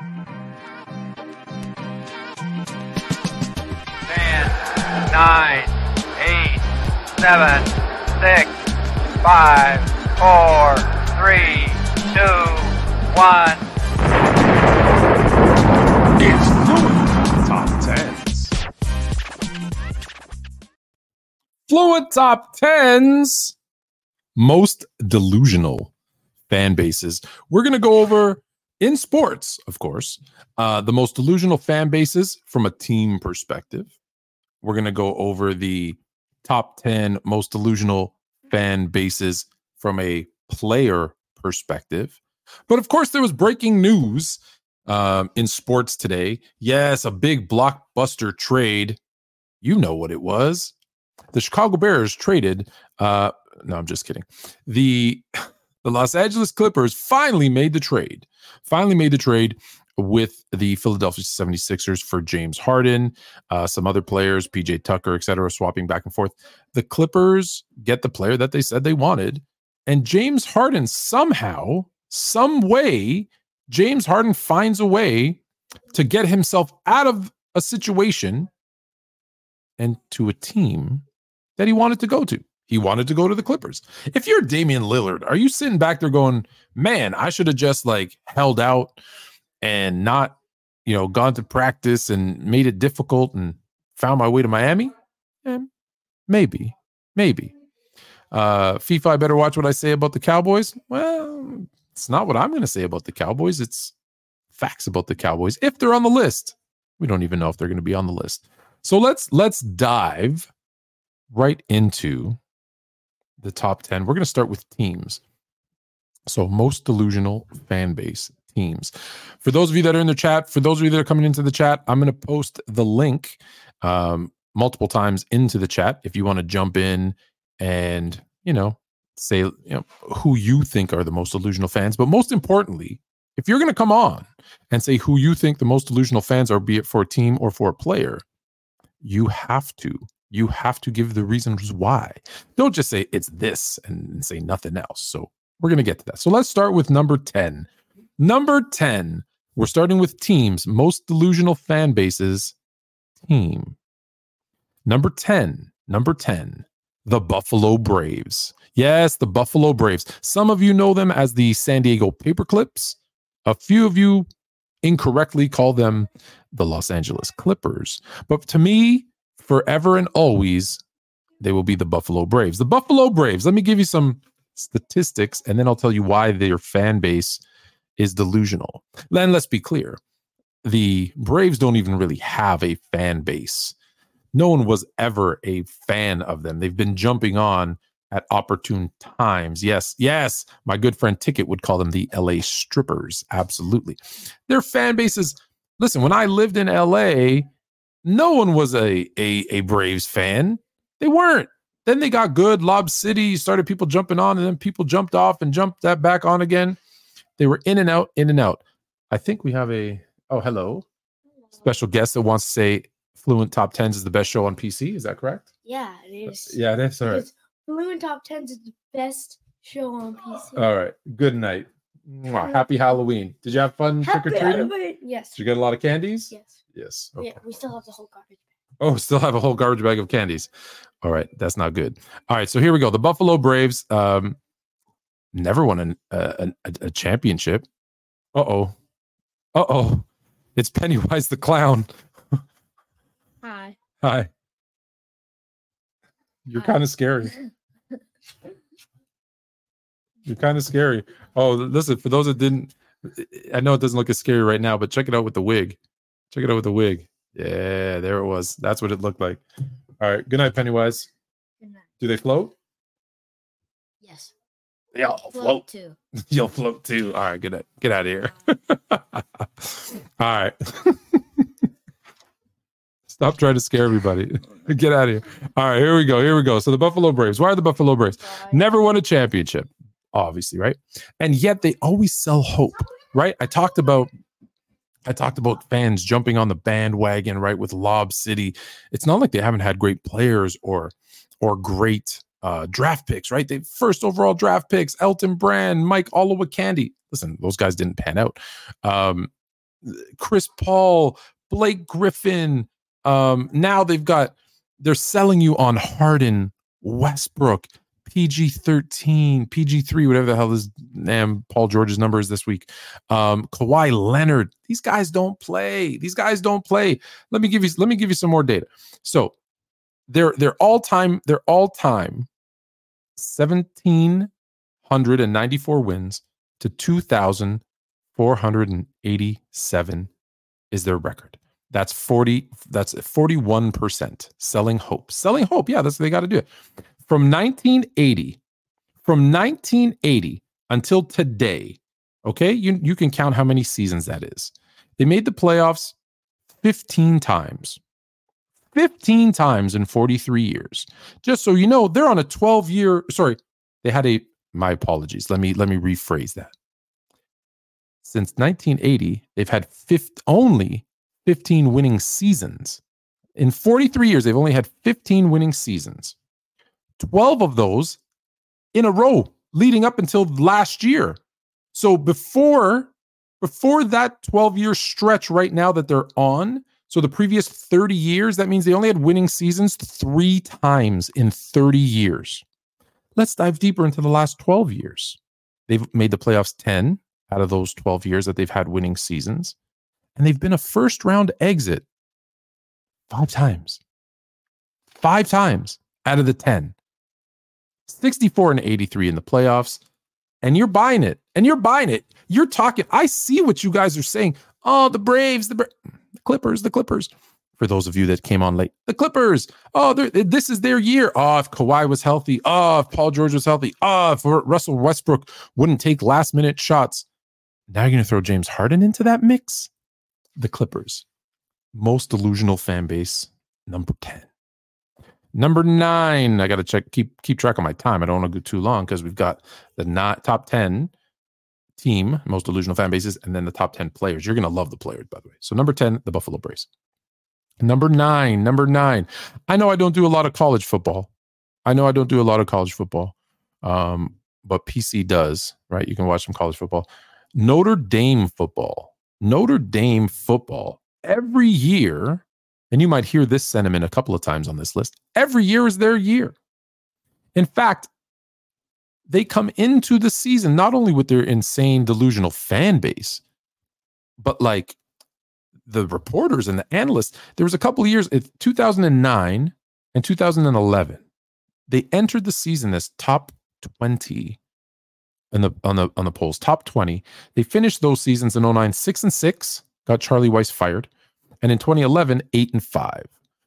Ten, nine, eight, seven, six, five, four, three, two, one. It's Fluent Top Tens. Fluent top tens. Most delusional fan bases. We're going to go over in sports, of course, uh, the most delusional fan bases from a team perspective. We're going to go over the top 10 most delusional fan bases from a player perspective. But of course, there was breaking news um, in sports today. Yes, a big blockbuster trade. You know what it was. The Chicago Bears traded. Uh, no, I'm just kidding. The the Los Angeles Clippers finally made the trade. Finally made the trade with the Philadelphia 76ers for James Harden, uh, some other players, PJ Tucker, etc., swapping back and forth. The Clippers get the player that they said they wanted, and James Harden somehow, some way, James Harden finds a way to get himself out of a situation and to a team that he wanted to go to. He wanted to go to the Clippers. If you're Damian Lillard, are you sitting back there going, man, I should have just like held out and not, you know, gone to practice and made it difficult and found my way to Miami? Eh, maybe, maybe. Uh, FIFA, I better watch what I say about the Cowboys. Well, it's not what I'm going to say about the Cowboys. It's facts about the Cowboys if they're on the list. We don't even know if they're going to be on the list. So let's let's dive right into the top 10. We're going to start with teams. So, most delusional fan base teams. For those of you that are in the chat, for those of you that are coming into the chat, I'm going to post the link um, multiple times into the chat if you want to jump in and, you know, say you know, who you think are the most delusional fans. But most importantly, if you're going to come on and say who you think the most delusional fans are, be it for a team or for a player, you have to you have to give the reasons why. Don't just say it's this and say nothing else. So we're going to get to that. So let's start with number 10. Number 10, we're starting with teams, most delusional fan bases, team. Number 10, number 10, the Buffalo Braves. Yes, the Buffalo Braves. Some of you know them as the San Diego Paperclips. A few of you incorrectly call them the Los Angeles Clippers. But to me, forever and always, they will be the Buffalo Braves. The Buffalo Braves, let me give you some statistics and then I'll tell you why their fan base is delusional. Then let's be clear the Braves don't even really have a fan base. No one was ever a fan of them. They've been jumping on at opportune times. Yes, yes, my good friend Ticket would call them the LA strippers. Absolutely. Their fan bases, listen, when I lived in LA, no one was a, a, a Braves fan. They weren't. Then they got good. Lob City started people jumping on, and then people jumped off and jumped that back on again. They were in and out, in and out. I think we have a oh hello special guest that wants to say Fluent Top Tens is the best show on PC. Is that correct? Yeah, it uh, is. Yeah, that's all right. Fluent Top Tens is the best show on PC. All right. Good night. Mwah. Happy Halloween. Did you have fun trick or treating? Yes. Did you get a lot of candies? Yes. Yes. Yeah, we still have the whole garbage. Oh, still have a whole garbage bag of candies. All right, that's not good. All right, so here we go. The Buffalo Braves um, never won an, uh, a, a championship. Uh oh. Uh oh. It's Pennywise the clown. Hi. Hi. You're kind of scary. You're kind of scary. Oh, listen, for those that didn't, I know it doesn't look as scary right now, but check it out with the wig. Check it out with the wig. Yeah, there it was. That's what it looked like. All right. Good night, Pennywise. Good night. Do they float? Yes. Yeah, I'll Float too. You'll float too. All right, good night. Get out of here. All right. Stop trying to scare everybody. Get out of here. All right, here we go. Here we go. So the Buffalo Braves. Why are the Buffalo Braves? Never won a championship, obviously, right? And yet they always sell hope, right? I talked about I talked about fans jumping on the bandwagon, right, with Lob City. It's not like they haven't had great players or or great uh, draft picks, right? They first overall draft picks, Elton Brand, Mike Candy. Listen, those guys didn't pan out. Um, Chris Paul, Blake Griffin. Um, now they've got they're selling you on Harden, Westbrook, PG 13, PG 3, whatever the hell is damn Paul George's number is this week. Um, Kawhi Leonard. These guys don't play. These guys don't play. Let me give you let me give you some more data. So they're they're all time, they're all time 1,794 wins to 2,487 is their record. That's 40, that's 41% selling hope. Selling hope, yeah, that's they got to do it. From 1980, from 1980 until today, okay, you, you can count how many seasons that is. They made the playoffs 15 times. 15 times in 43 years. Just so you know, they're on a 12 year, sorry, they had a my apologies. Let me let me rephrase that. Since 1980, they've had 50, only 15 winning seasons. In 43 years, they've only had 15 winning seasons. 12 of those in a row leading up until last year. So before before that 12 year stretch right now that they're on, so the previous 30 years, that means they only had winning seasons 3 times in 30 years. Let's dive deeper into the last 12 years. They've made the playoffs 10 out of those 12 years that they've had winning seasons and they've been a first round exit five times. Five times out of the 10. 64 and 83 in the playoffs. And you're buying it. And you're buying it. You're talking. I see what you guys are saying. Oh, the Braves, the, Bra- the Clippers, the Clippers. For those of you that came on late, the Clippers. Oh, this is their year. Oh, if Kawhi was healthy. Oh, if Paul George was healthy. Oh, if Russell Westbrook wouldn't take last minute shots. Now you're going to throw James Harden into that mix? the Clippers. Most delusional fan base, number 10. Number nine, I got to check, keep keep track of my time. I don't want to go too long because we've got the not, top 10 team, most delusional fan bases, and then the top 10 players. You're to love the players, by the way. So, number 10, the Buffalo Braves. Number nine, number nine. I know I don't do a lot of college football. I know I don't do a lot of college football, um, but PC does, right? You can watch some college football. Notre Dame football Notre Dame football every year, and you might hear this sentiment a couple of times on this list, every year is their year. In fact, they come into the season not only with their insane delusional fan base, but like the reporters and the analysts. There was a couple of years, 2009 and 2011, they entered the season as top 20 in the on the on the polls, top 20. They finished those seasons in 09 6 and 6, got Charlie Weis fired, and in 2011 8 and 5.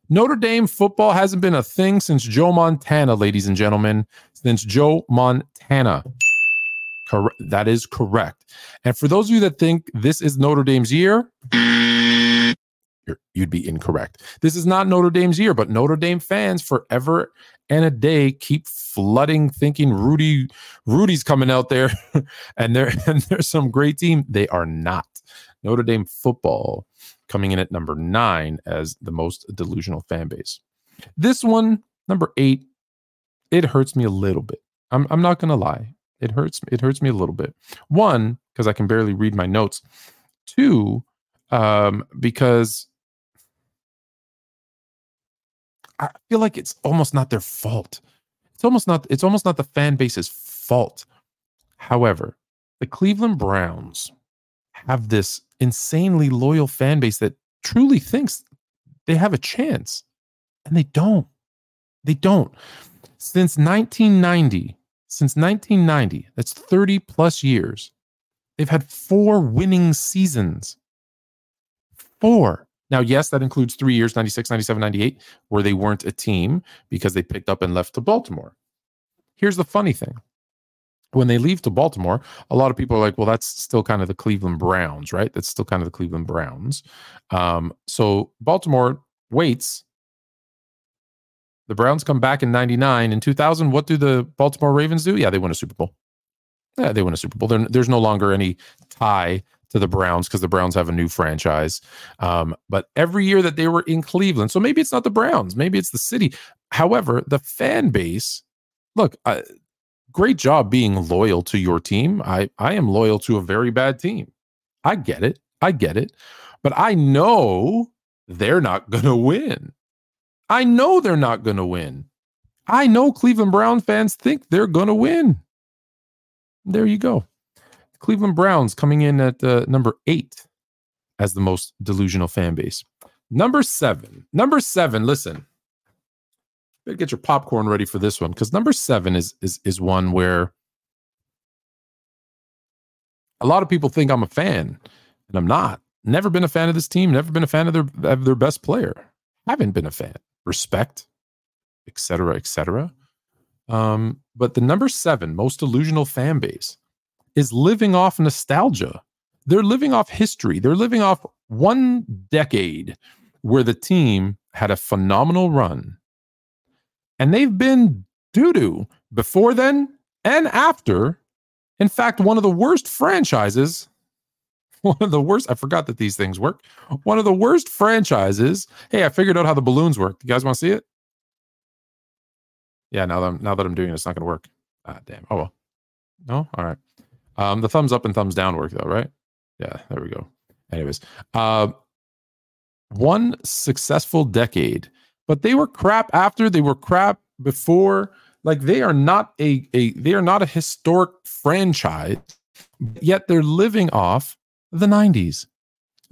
Notre Dame football hasn't been a thing since Joe Montana, ladies and gentlemen, since Joe Montana. That is correct. And for those of you that think this is Notre Dame's year, you'd be incorrect. This is not Notre Dame's year, but Notre Dame fans forever and a day keep flooding, thinking Rudy, Rudy's coming out there, and there and there's some great team. They are not. Notre Dame football coming in at number nine as the most delusional fan base. This one, number eight, it hurts me a little bit. I'm I'm not gonna lie. It hurts it hurts me a little bit. One, because I can barely read my notes. Two, um, because I feel like it's almost not their fault. It's almost not it's almost not the fan base's fault. However, the Cleveland Browns have this insanely loyal fan base that truly thinks they have a chance and they don't. They don't. Since 1990, since 1990, that's 30 plus years, they've had four winning seasons. Four. Now, yes, that includes three years 96, 97, 98, where they weren't a team because they picked up and left to Baltimore. Here's the funny thing when they leave to Baltimore, a lot of people are like, well, that's still kind of the Cleveland Browns, right? That's still kind of the Cleveland Browns. Um, so Baltimore waits. The Browns come back in 99. In 2000, what do the Baltimore Ravens do? Yeah, they win a Super Bowl. Yeah, they win a Super Bowl. There, there's no longer any tie to the Browns because the Browns have a new franchise. Um, but every year that they were in Cleveland, so maybe it's not the Browns, maybe it's the city. However, the fan base, look, uh, great job being loyal to your team. I I am loyal to a very bad team. I get it. I get it. But I know they're not going to win. I know they're not going to win. I know Cleveland Brown fans think they're going to win. There you go. Cleveland Browns coming in at uh, number eight as the most delusional fan base. Number seven. Number seven. Listen, better get your popcorn ready for this one because number seven is is is one where a lot of people think I'm a fan, and I'm not. Never been a fan of this team. Never been a fan of their of their best player. Haven't been a fan. Respect, etc., etc. Um, but the number seven most delusional fan base is living off nostalgia. They're living off history. They're living off one decade where the team had a phenomenal run. And they've been doo doo before then and after. In fact, one of the worst franchises, one of the worst, I forgot that these things work. One of the worst franchises. Hey, I figured out how the balloons work. You guys want to see it? Yeah, now that I'm now that I'm doing it, it's not gonna work. Ah damn. Oh well. No? All right. Um, the thumbs up and thumbs down work though, right? Yeah, there we go. Anyways, uh, one successful decade, but they were crap after. They were crap before. Like they are not a a they are not a historic franchise, yet they're living off the '90s,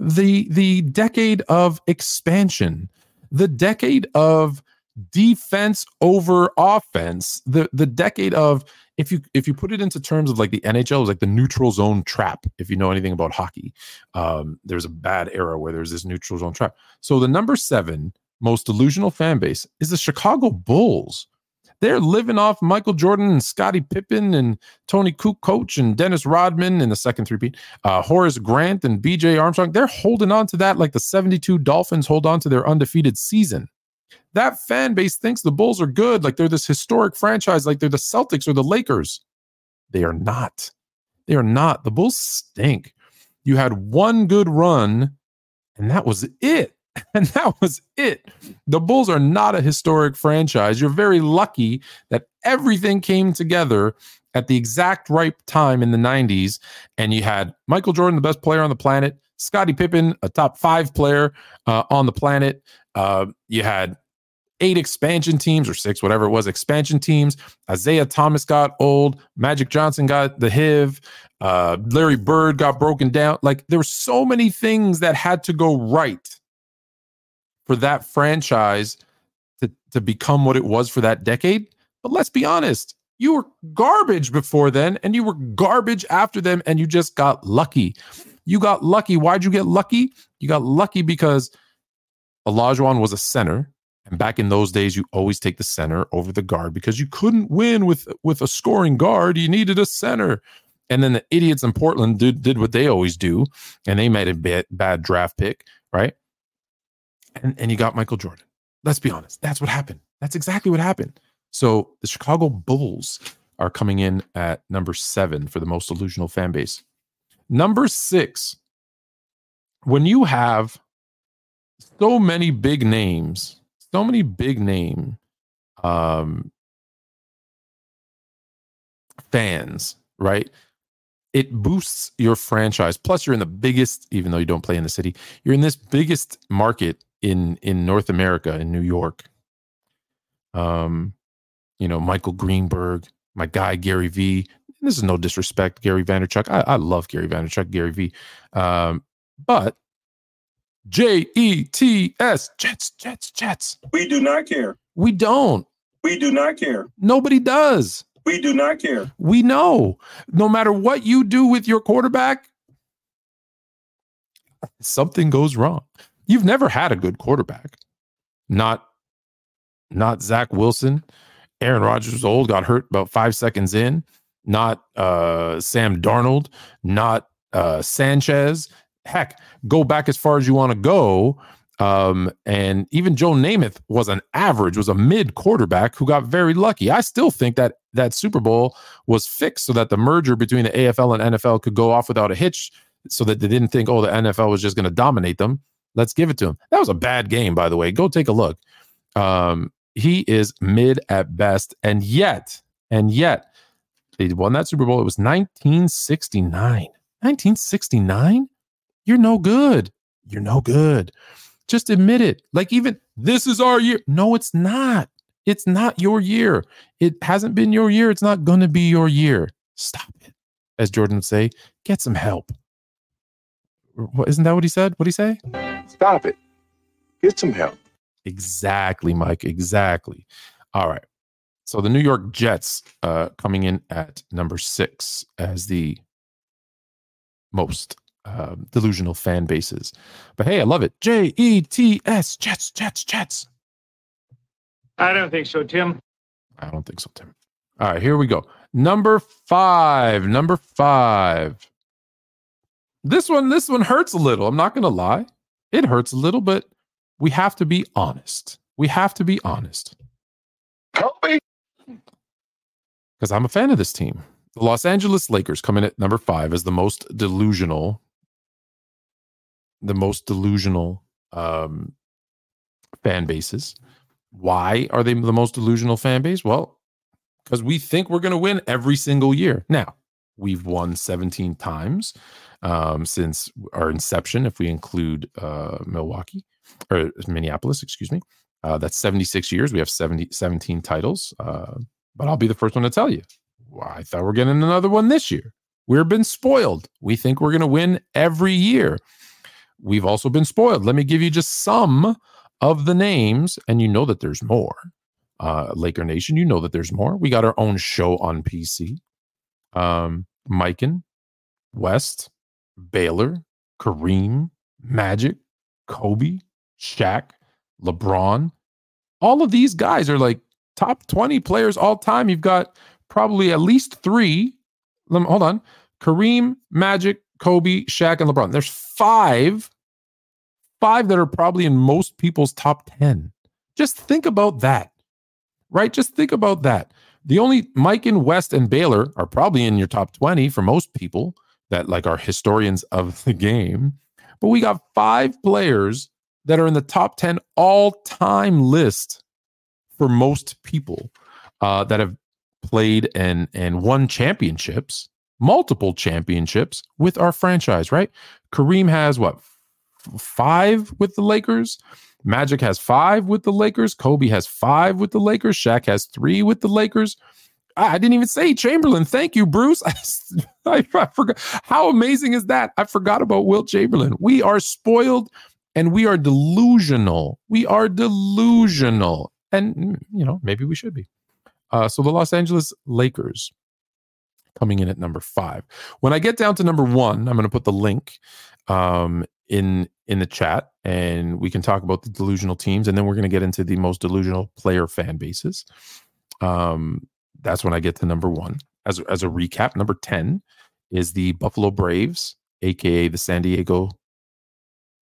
the the decade of expansion, the decade of defense over offense, the the decade of if you if you put it into terms of like the NHL, it's like the neutral zone trap. If you know anything about hockey, um, there's a bad era where there's this neutral zone trap. So the number seven most delusional fan base is the Chicago Bulls. They're living off Michael Jordan and Scottie Pippen and Toni Kukoc coach and Dennis Rodman in the second three-peat, uh, Horace Grant and BJ Armstrong. They're holding on to that like the 72 Dolphins hold on to their undefeated season that fan base thinks the Bulls are good, like they're this historic franchise, like they're the Celtics or the Lakers. They are not. They are not. The Bulls stink. You had one good run, and that was it. And that was it. The Bulls are not a historic franchise. You're very lucky that everything came together at the exact right time in the 90s. And you had Michael Jordan, the best player on the planet, Scottie Pippen, a top five player uh, on the planet. Uh, you had eight expansion teams or six, whatever it was, expansion teams. Isiah Thomas got old. Magic Johnson got the HIV. Uh, Larry Bird got broken down. Like there were so many things that had to go right for that franchise to, to become what it was for that decade. But let's be honest, you were garbage before then, and you were garbage after them, and you just got lucky. You got lucky. Why'd you get lucky? You got lucky because Olajuwon was a center and back in those days, you always take the center over the guard because you couldn't win with with a scoring guard. You needed a center. And then the idiots in Portland did, did what they always do, and they made a bad, bad draft pick, right? And and you got Michael Jordan. Let's be honest. That's what happened. That's exactly what happened. So the Chicago Bulls are coming in at number seven for the most delusional fan base. Number six, when you have so many big names so many big name um, fans, right? It boosts your franchise. Plus, you're in the biggest, even though you don't play in the city, you're in this biggest market in in North America, in New York. Um, you know, Michael Greenberg, my guy Gary V. This is no disrespect, Gary Vaynerchuk. I, I love Gary Vaynerchuk, Gary V. Um, but J E T S, Jets, Jets, Jets. We do not care. We don't. We do not care. Nobody does. We do not care. We know no matter what you do with your quarterback, something goes wrong. You've never had a good quarterback. Not not Zach Wilson. Aaron Rodgers was old, got hurt about five seconds in. Not uh, Sam Darnold. Not uh, Sanchez heck, go back as far as you want to go. Um, and even Joe Namath was an average, was a mid quarterback who got very lucky. I still think that that Super Bowl was fixed so that the merger between the AFL and NFL could go off without a hitch, so that they didn't think, oh, the NFL was just going to dominate them. Let's give it to him. That was a bad game, by the way. Go take a look. Um, he is mid at best, and yet, and yet, they won that Super Bowl. It was 1969. 1969 you're no good. You're no good. Just admit it. Like, even this is our year. No, it's not. It's not your year. It hasn't been your year. It's not going to be your year. Stop it. As Jordan would say, get some help. What, isn't that what he said? What did he say? Stop it. Get some help. Exactly, Mike. Exactly. All right. So the New York Jets uh, coming in at number six as the most uh, delusional fan bases. But hey, I love it. J E T S, Jets, Jets, Jets. I don't think so, Tim. I don't think so, Tim. All right, here we go. Number five. Number five. This one, this one hurts a little. I'm not gonna lie. It hurts a little, but we have to be honest. We have to be honest. Kobe. Because I'm a fan of this team. The Los Angeles Lakers come in at number five as the most delusional, the most delusional um, fan bases. Why are they the most delusional fan base? Well, because we think we're going to win every single year. Now, we've won 17 times um, since our inception, if we include uh, Milwaukee or Minneapolis, excuse me. Uh, that's 76 years. We have 70, 17 titles. Uh, but I'll be the first one to tell you. Well, I thought we're getting another one this year. We've been spoiled. We think we're going to win every year. We've also been spoiled. Let me give you just some of the names, and you know that there's more. Uh, Laker Nation, you know that there's more. We got our own show on PC. Um, Mikan, West, Baylor, Kareem, Magic, Kobe, Shaq, LeBron. All of these guys are like top 20 players all time. You've got probably at least three. Lem- Hold on. Kareem, Magic, Kobe, Shaq, and LeBron. There's five, five that are probably in most people's top 10. Just think about that, right? Just think about that. The only Mikan West and Baylor are probably in your top 20 for most people that like are historians of the game. But we got five players that are in the top 10 all time list for most people uh, that have played and and won championships, multiple championships with our franchise, right? Kareem has what five with the Lakers. Magic has five with the Lakers. Kobe has five with the Lakers. Shaq has three with the Lakers. I I didn't even say Chamberlain. Thank you, Bruce. I, I forgot. How amazing is that? I forgot about Wilt Chamberlain. We are spoiled and we are delusional. We are delusional. And, mm, you know, maybe we should be. Uh, so the Los Angeles Lakers coming in at number five. When I get down to number one, I'm going to put the link um, in in the chat, and we can talk about the delusional teams, and then we're going to get into the most delusional player fan bases. Um, that's when I get to number one. As as a recap, number ten is the Buffalo Braves, aka the San Diego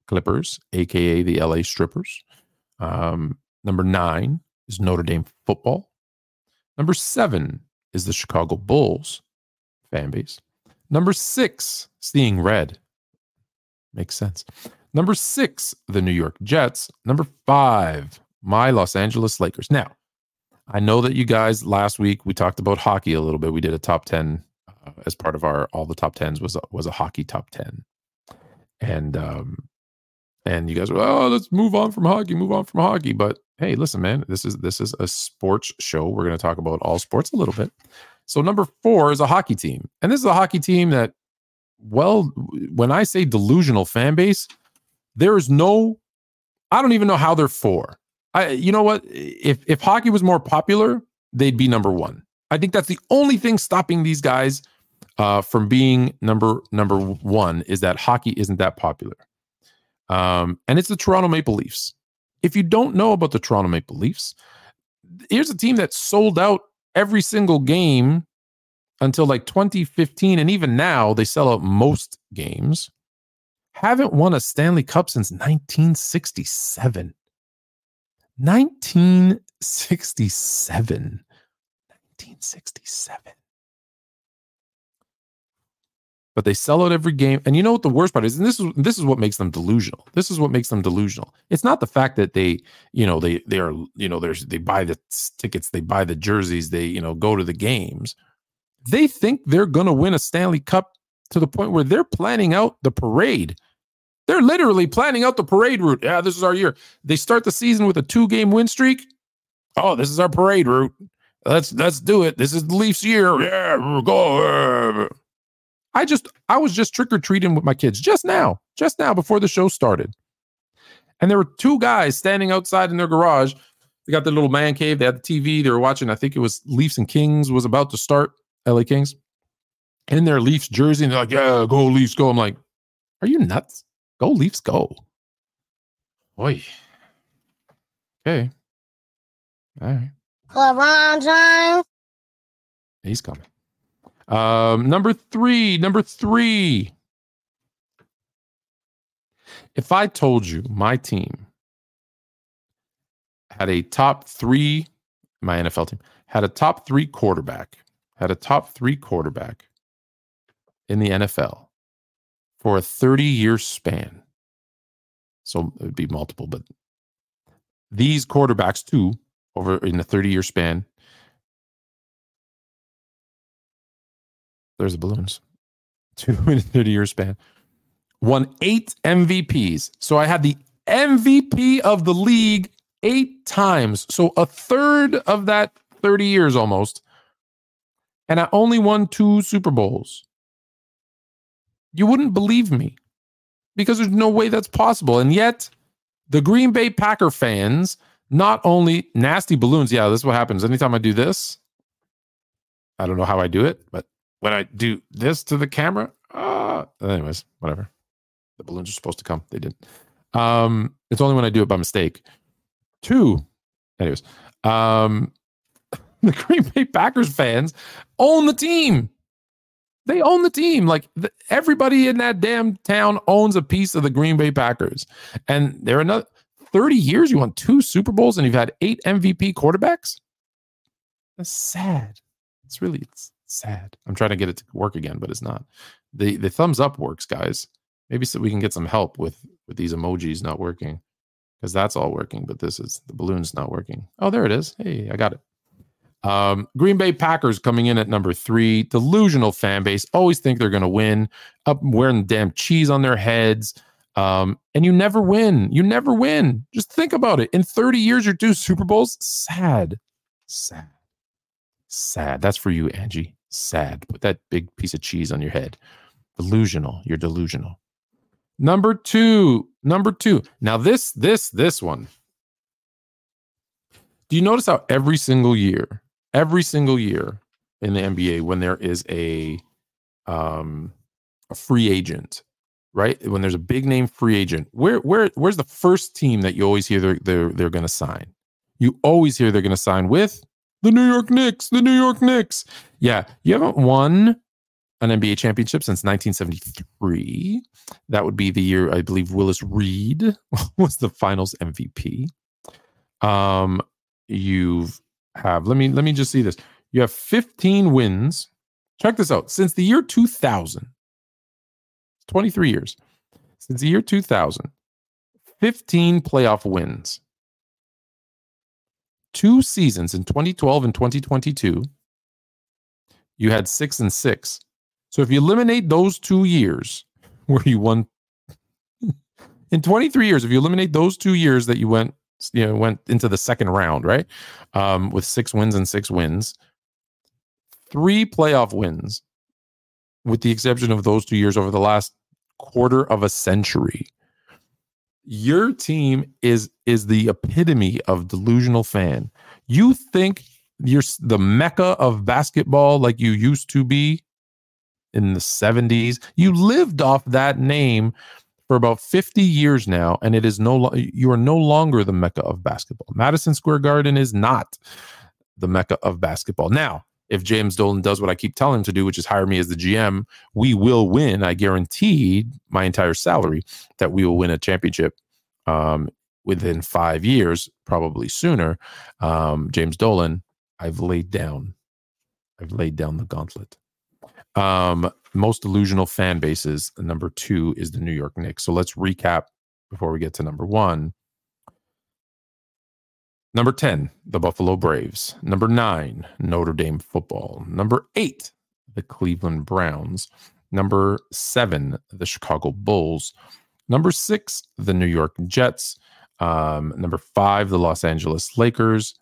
Clippers, aka the LA Strippers. Um, number nine is Notre Dame football. Number seven is the Chicago Bulls fan base. Number six, seeing red. Makes sense. Number six, the New York Jets. Number five, my Los Angeles Lakers. Now, I know that you guys last week we talked about hockey a little bit. We did a top ten uh, as part of our all the top tens was a, was a hockey top ten, and um, and you guys were oh let's move on from hockey, move on from hockey. But hey, listen, man, this is this is a sports show. We're going to talk about all sports a little bit. So number four is a hockey team, and this is a hockey team that, well, when I say delusional fan base, there is no, I don't even know how they're for. I, you know what? If if hockey was more popular, they'd be number one. I think that's the only thing stopping these guys uh, from being number number one is that hockey isn't that popular, um, and it's the Toronto Maple Leafs. If you don't know about the Toronto Maple Leafs, here's a team that sold out every single game until like 2015, and even now they sell out most games. Haven't won a Stanley Cup since 1967. 1967. 1967. But they sell out every game. And you know what the worst part is? And this is this is what makes them delusional. This is what makes them delusional. It's not the fact that they, you know, they they are, you know, there's they buy the tickets, they buy the jerseys, they, you know, go to the games. They think they're gonna win a Stanley Cup to the point where they're planning out the parade They're literally planning out the parade route. Yeah, this is our year. They start the season with a two game win streak. Oh, this is our parade route. Let's let's do it. This is the Leafs year. Yeah, go. I just I was just trick or treating with my kids just now, just now before the show started. And there were two guys standing outside in their garage. They got their little man cave. They had the TV. They were watching, I think it was Leafs and Kings was about to start, LA Kings. In their Leafs jersey. And they're like, yeah, go Leafs, go. I'm like, are you nuts? Go Leafs, go. Boy. Okay. All right. LeBron James. He's coming. Um, number three, number three. If I told you my team had a top three, my NFL team had a top three quarterback, had a top three quarterback in the NFL for a 30 year span. So it would be multiple, but these quarterbacks, too, over in a 30 year span, there's the balloons. Two in a 30 year span. Won eight MVPs. So I had the MVP of the league eight times. So a third of that 30 years almost. And I only won two Super Bowls. You wouldn't believe me because there's no way that's possible. And yet, the Green Bay Packer fans, not only nasty balloons, yeah, this is what happens. Anytime I do this, I don't know how I do it, but when I do this to the camera, uh, anyways, whatever. The balloons are supposed to come. They didn't. Um, it's only when I do it by mistake. Two, anyways, um, the Green Bay Packers fans own the team. They own the team. Like the, everybody in that damn town owns a piece of the Green Bay Packers. And they're another 30 years. You won two Super Bowls and you've had eight MVP quarterbacks. That's sad. It's really it's sad. I'm trying to get it to work again, but it's not. The the thumbs up works, guys. Maybe so we can get some help with with these emojis not working. Because that's all working, but this is the balloon's not working. Oh, there it is. Hey, I got it. Um, Green Bay Packers coming in at number three. Delusional fan base. Always think they're going to win. Up wearing damn cheese on their heads. Um, and you never win. You never win. Just think about it. In 30 years, you're two Super Bowls. Sad. Sad. Sad. That's for you, Angie. Sad. Put that big piece of cheese on your head. Delusional. You're delusional. Number two. Number two. Now, this, this, this one. Do you notice how every single year, every single year in the NBA, when there is a um a free agent, right? When there's a big name free agent, where where where's the first team that you always hear they're they're, they're going to sign? You always hear they're going to sign with the New York Knicks. The New York Knicks. Yeah, you haven't won an NBA championship since 1973. That would be the year I believe Willis Reed was the Finals MVP. Um, you've have let me let me just see this. You have 15 wins. Check this out. Since the year 2000, 23 years. Since the year 2000, 15 playoff wins. Two seasons in 2012 and 2022, you had 6 and 6. So if you eliminate those 2 years where you won in 23 years, if you eliminate those 2 years that you went you know went into the second round, right? Um, with six wins and six wins, three playoff wins, with the exception of those two years over the last quarter of a century. Your team is is the epitome of delusional fan. You think you're the mecca of basketball like you used to be in the 70s. You lived off that name for about 50 years now, and it is no lo- you are no longer the mecca of basketball. Madison Square Garden is not the mecca of basketball. Now, if James Dolan does what I keep telling him to do, which is hire me as the GM, we will win. I guarantee my entire salary that we will win a championship um, within five years, probably sooner. Um, James Dolan, I've laid down, I've laid down the gauntlet. Um, most delusional fan bases. Number two is the New York Knicks. So let's recap before we get to number one. Number 10, the Buffalo Braves. Number nine, Notre Dame football. Number eight, the Cleveland Browns. Number seven, the Chicago Bulls. Number six, the New York Jets. Um, number five, the Los Angeles Lakers.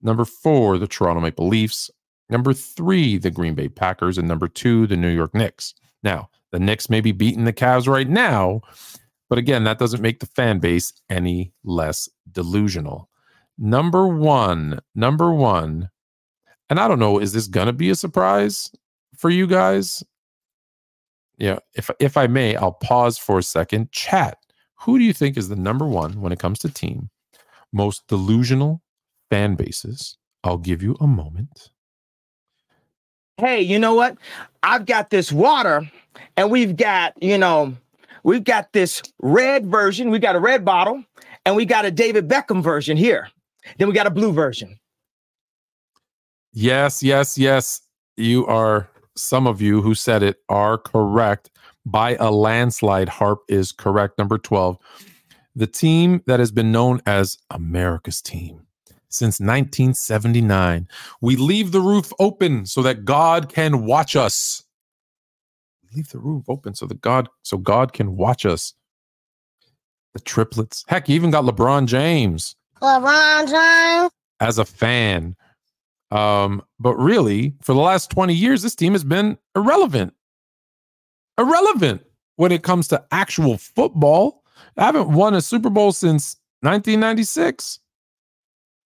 Number four, the Toronto Maple Leafs. Number three, the Green Bay Packers. And number two, the New York Knicks. Now, the Knicks may be beating the Cavs right now, but again, that doesn't make the fan base any less delusional. Number one, number one, and I don't know, is this gonna be a surprise for you guys? Yeah, if if I may, I'll pause for a second. Chat. Who do you think is the number one when it comes to team most delusional fan bases? I'll give you a moment. Hey, you know what? I've got this water and we've got, you know, we've got this red version. We got a red bottle and we got a David Beckham version here. Then we got a blue version. Yes, yes, yes. You are, some of you who said it are correct. By a landslide, Harp is correct. Number 12. The team that has been known as America's team since 1979. We leave the roof open so that God can watch us. Leave the roof open so that God so God can watch us. The triplets. Heck, you even got LeBron James LeBron James. as a fan. Um, but really, for the last 20 years, this team has been irrelevant. Irrelevant when it comes to actual football. I haven't won a Super Bowl since 1996.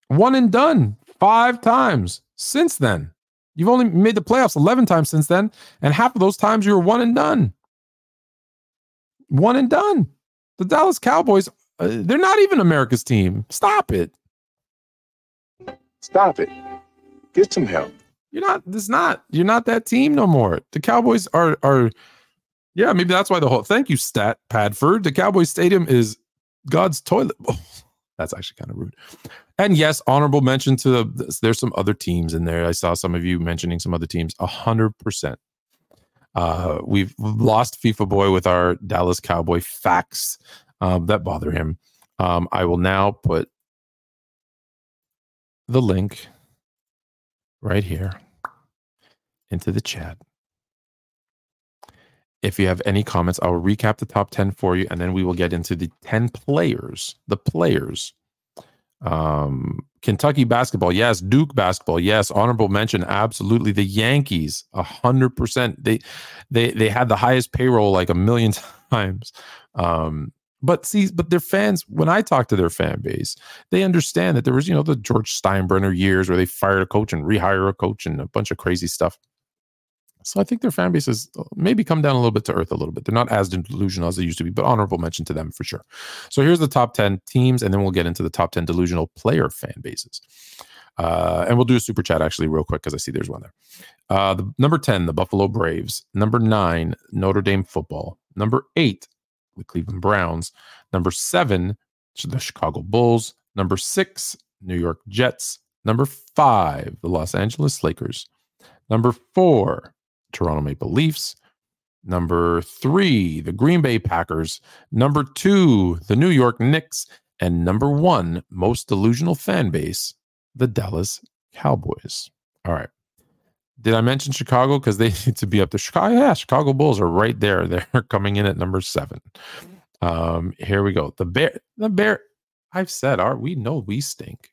One and done five times since then. You've only made the playoffs 11 times since then, and half of those times you were one and done. One and done. The Dallas Cowboys, uh, they're not even America's team. Stop it. Stop it. Get some help. You're not. This is not. You're not that team no more. The Cowboys are are. Yeah, maybe that's why the whole. Thank you, Stat Padford. The Cowboys Stadium is God's toilet bowl. That's actually kind of rude. And yes, honorable mention to the. There's some other teams in there. I saw some of you mentioning some other teams. A hundred percent. Uh, we've lost FIFA boy with our Dallas Cowboy facts um, that bother him. Um, I will now put the link right here into the chat. If you have any comments, I'll recap the top 10 for you and then we will get into the 10 players, the players. Um, Kentucky basketball, yes. Duke basketball, yes. Honorable mention, absolutely. The Yankees, a hundred percent. They they they had the highest payroll like a million times. Um, but see, but their fans, when I talk to their fan base, they understand that there was, you know, the George Steinbrenner years where they fired a coach and rehire a coach and a bunch of crazy stuff. So I think their fan base has maybe come down a little bit to earth a little bit. They're not as delusional as they used to be, but honorable mention to them for sure. So here's the top 10 teams, and then we'll get into the top 10 delusional player fan bases. Uh, and we'll do a super chat actually real quick because I see there's one there. Uh, the number 10, the Buffalo Braves. Number nine, Notre Dame football. Number eight, the Cleveland Browns. Number seven, the Chicago Bulls. Number six, New York Jets. Number five, the Los Angeles Lakers. Number four, Toronto Maple Leafs. Number three, the Green Bay Packers. Number two, the New York Knicks. And number one, most delusional fan base, the Dallas Cowboys. All right. Did I mention Chicago? Because they need to be up to Chicago, yeah, Chicago Bulls are right there. They're coming in at number seven. Um, here we go. The bear, the bear. I've said, our we know we stink.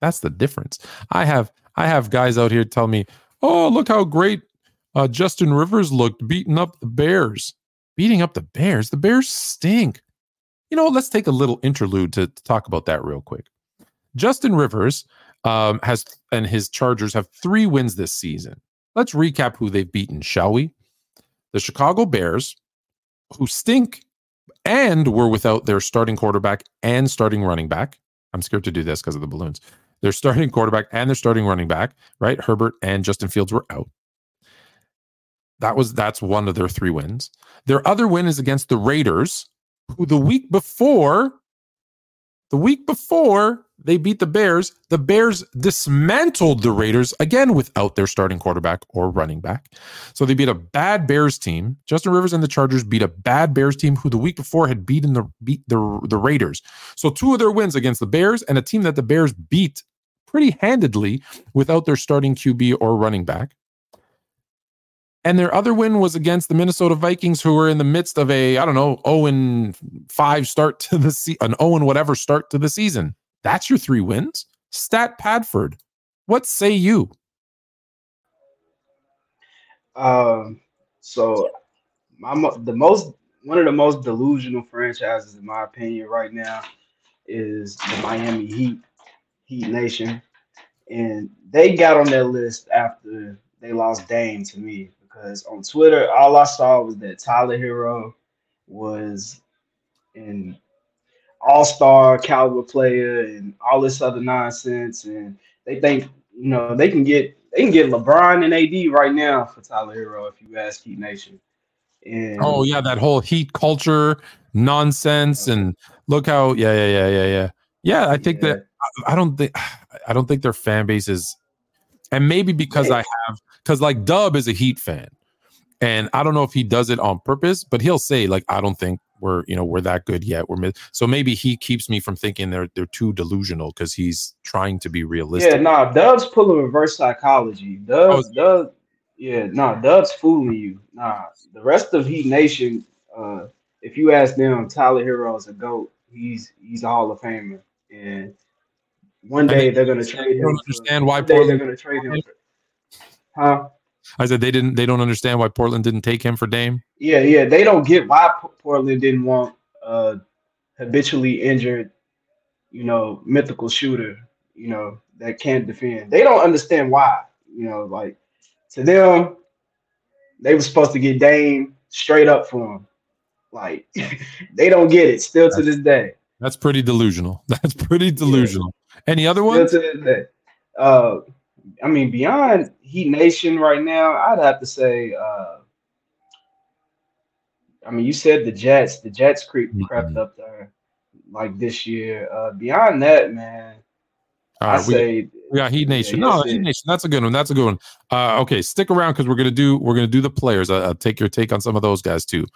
That's the difference. I have I have guys out here tell me, oh, look how great uh, Justin Rivers looked beating up the Bears. Beating up the Bears. The Bears stink. You know, let's take a little interlude to, to talk about that real quick. Justin Rivers um, has and his Chargers have three wins this season. Let's recap who they've beaten, shall we? The Chicago Bears, who stink and were without their starting quarterback and starting running back. I'm scared to do this because of the balloons. Their starting quarterback and their starting running back, right? Herbert and Justin Fields were out. That was that's one of their three wins. Their other win is against the Raiders, who the week before, the week before they beat the Bears, the Bears dismantled the Raiders again without their starting quarterback or running back. So they beat a bad Bears team. Justin Rivers and the Chargers beat a bad Bears team who the week before had beaten the beat the, the Raiders. So two of their wins against the Bears and a team that the Bears beat pretty handedly without their starting QB or running back. And their other win was against the Minnesota Vikings, who were in the midst of a, I don't know, 0 and 5 start to the season, an 0 and whatever start to the season. That's your three wins. Stat Padford. What say you? Um, so my the most one of the most delusional franchises in my opinion right now is the Miami Heat, Heat Nation, and they got on that list after they lost Dame to me because on Twitter all I saw was that Tyler Herro was an all-star caliber player and all this other nonsense, and they think you know they can get they can get LeBron and AD right now for Tyler Herro if you ask Heat Nation. And Oh yeah, that whole heat culture nonsense, and look how yeah yeah yeah yeah yeah yeah. I think that I I don't think I don't think their fan base is, and maybe because I have because like Dub is a Heat fan, and I don't know if he does it on purpose, but he'll say like I don't think we're you know we're that good yet. We're mid-. so maybe he keeps me from thinking they're they're too delusional because he's trying to be realistic. Yeah, nah, Dub's pulling reverse psychology. Dub's, Dub, yeah, nah, Dub's fooling you. Nah, the rest of Heat Nation, uh, if you ask them, Tyler Herro is a goat. He's he's a Hall of Famer, and one day they're gonna trade I him. for- understand why day they're gonna trade him. For, huh? I said they didn't. They don't understand why Portland didn't take him for Dame. Yeah, yeah, they don't get why Portland didn't want a habitually injured, you know, mythical shooter, you know, that can't defend. They don't understand why, you know, like to them, they were supposed to get Dame straight up for him. Like they don't get it still to this day. That's pretty delusional. That's pretty delusional. Any other Still ones? to this day. Uh, I mean, beyond Heat Nation right now, I'd have to say. Uh, I mean, you said the Jets. The Jets creep, Mm-hmm. crept up there like this year. Uh, beyond that, man, All I right, we- say We got Heat Nation. yeah, no, Heat it. Nation. That's a good one. That's a good one. Uh, okay, stick around because we're gonna do we're gonna do the players. I, will take your take on some of those guys too.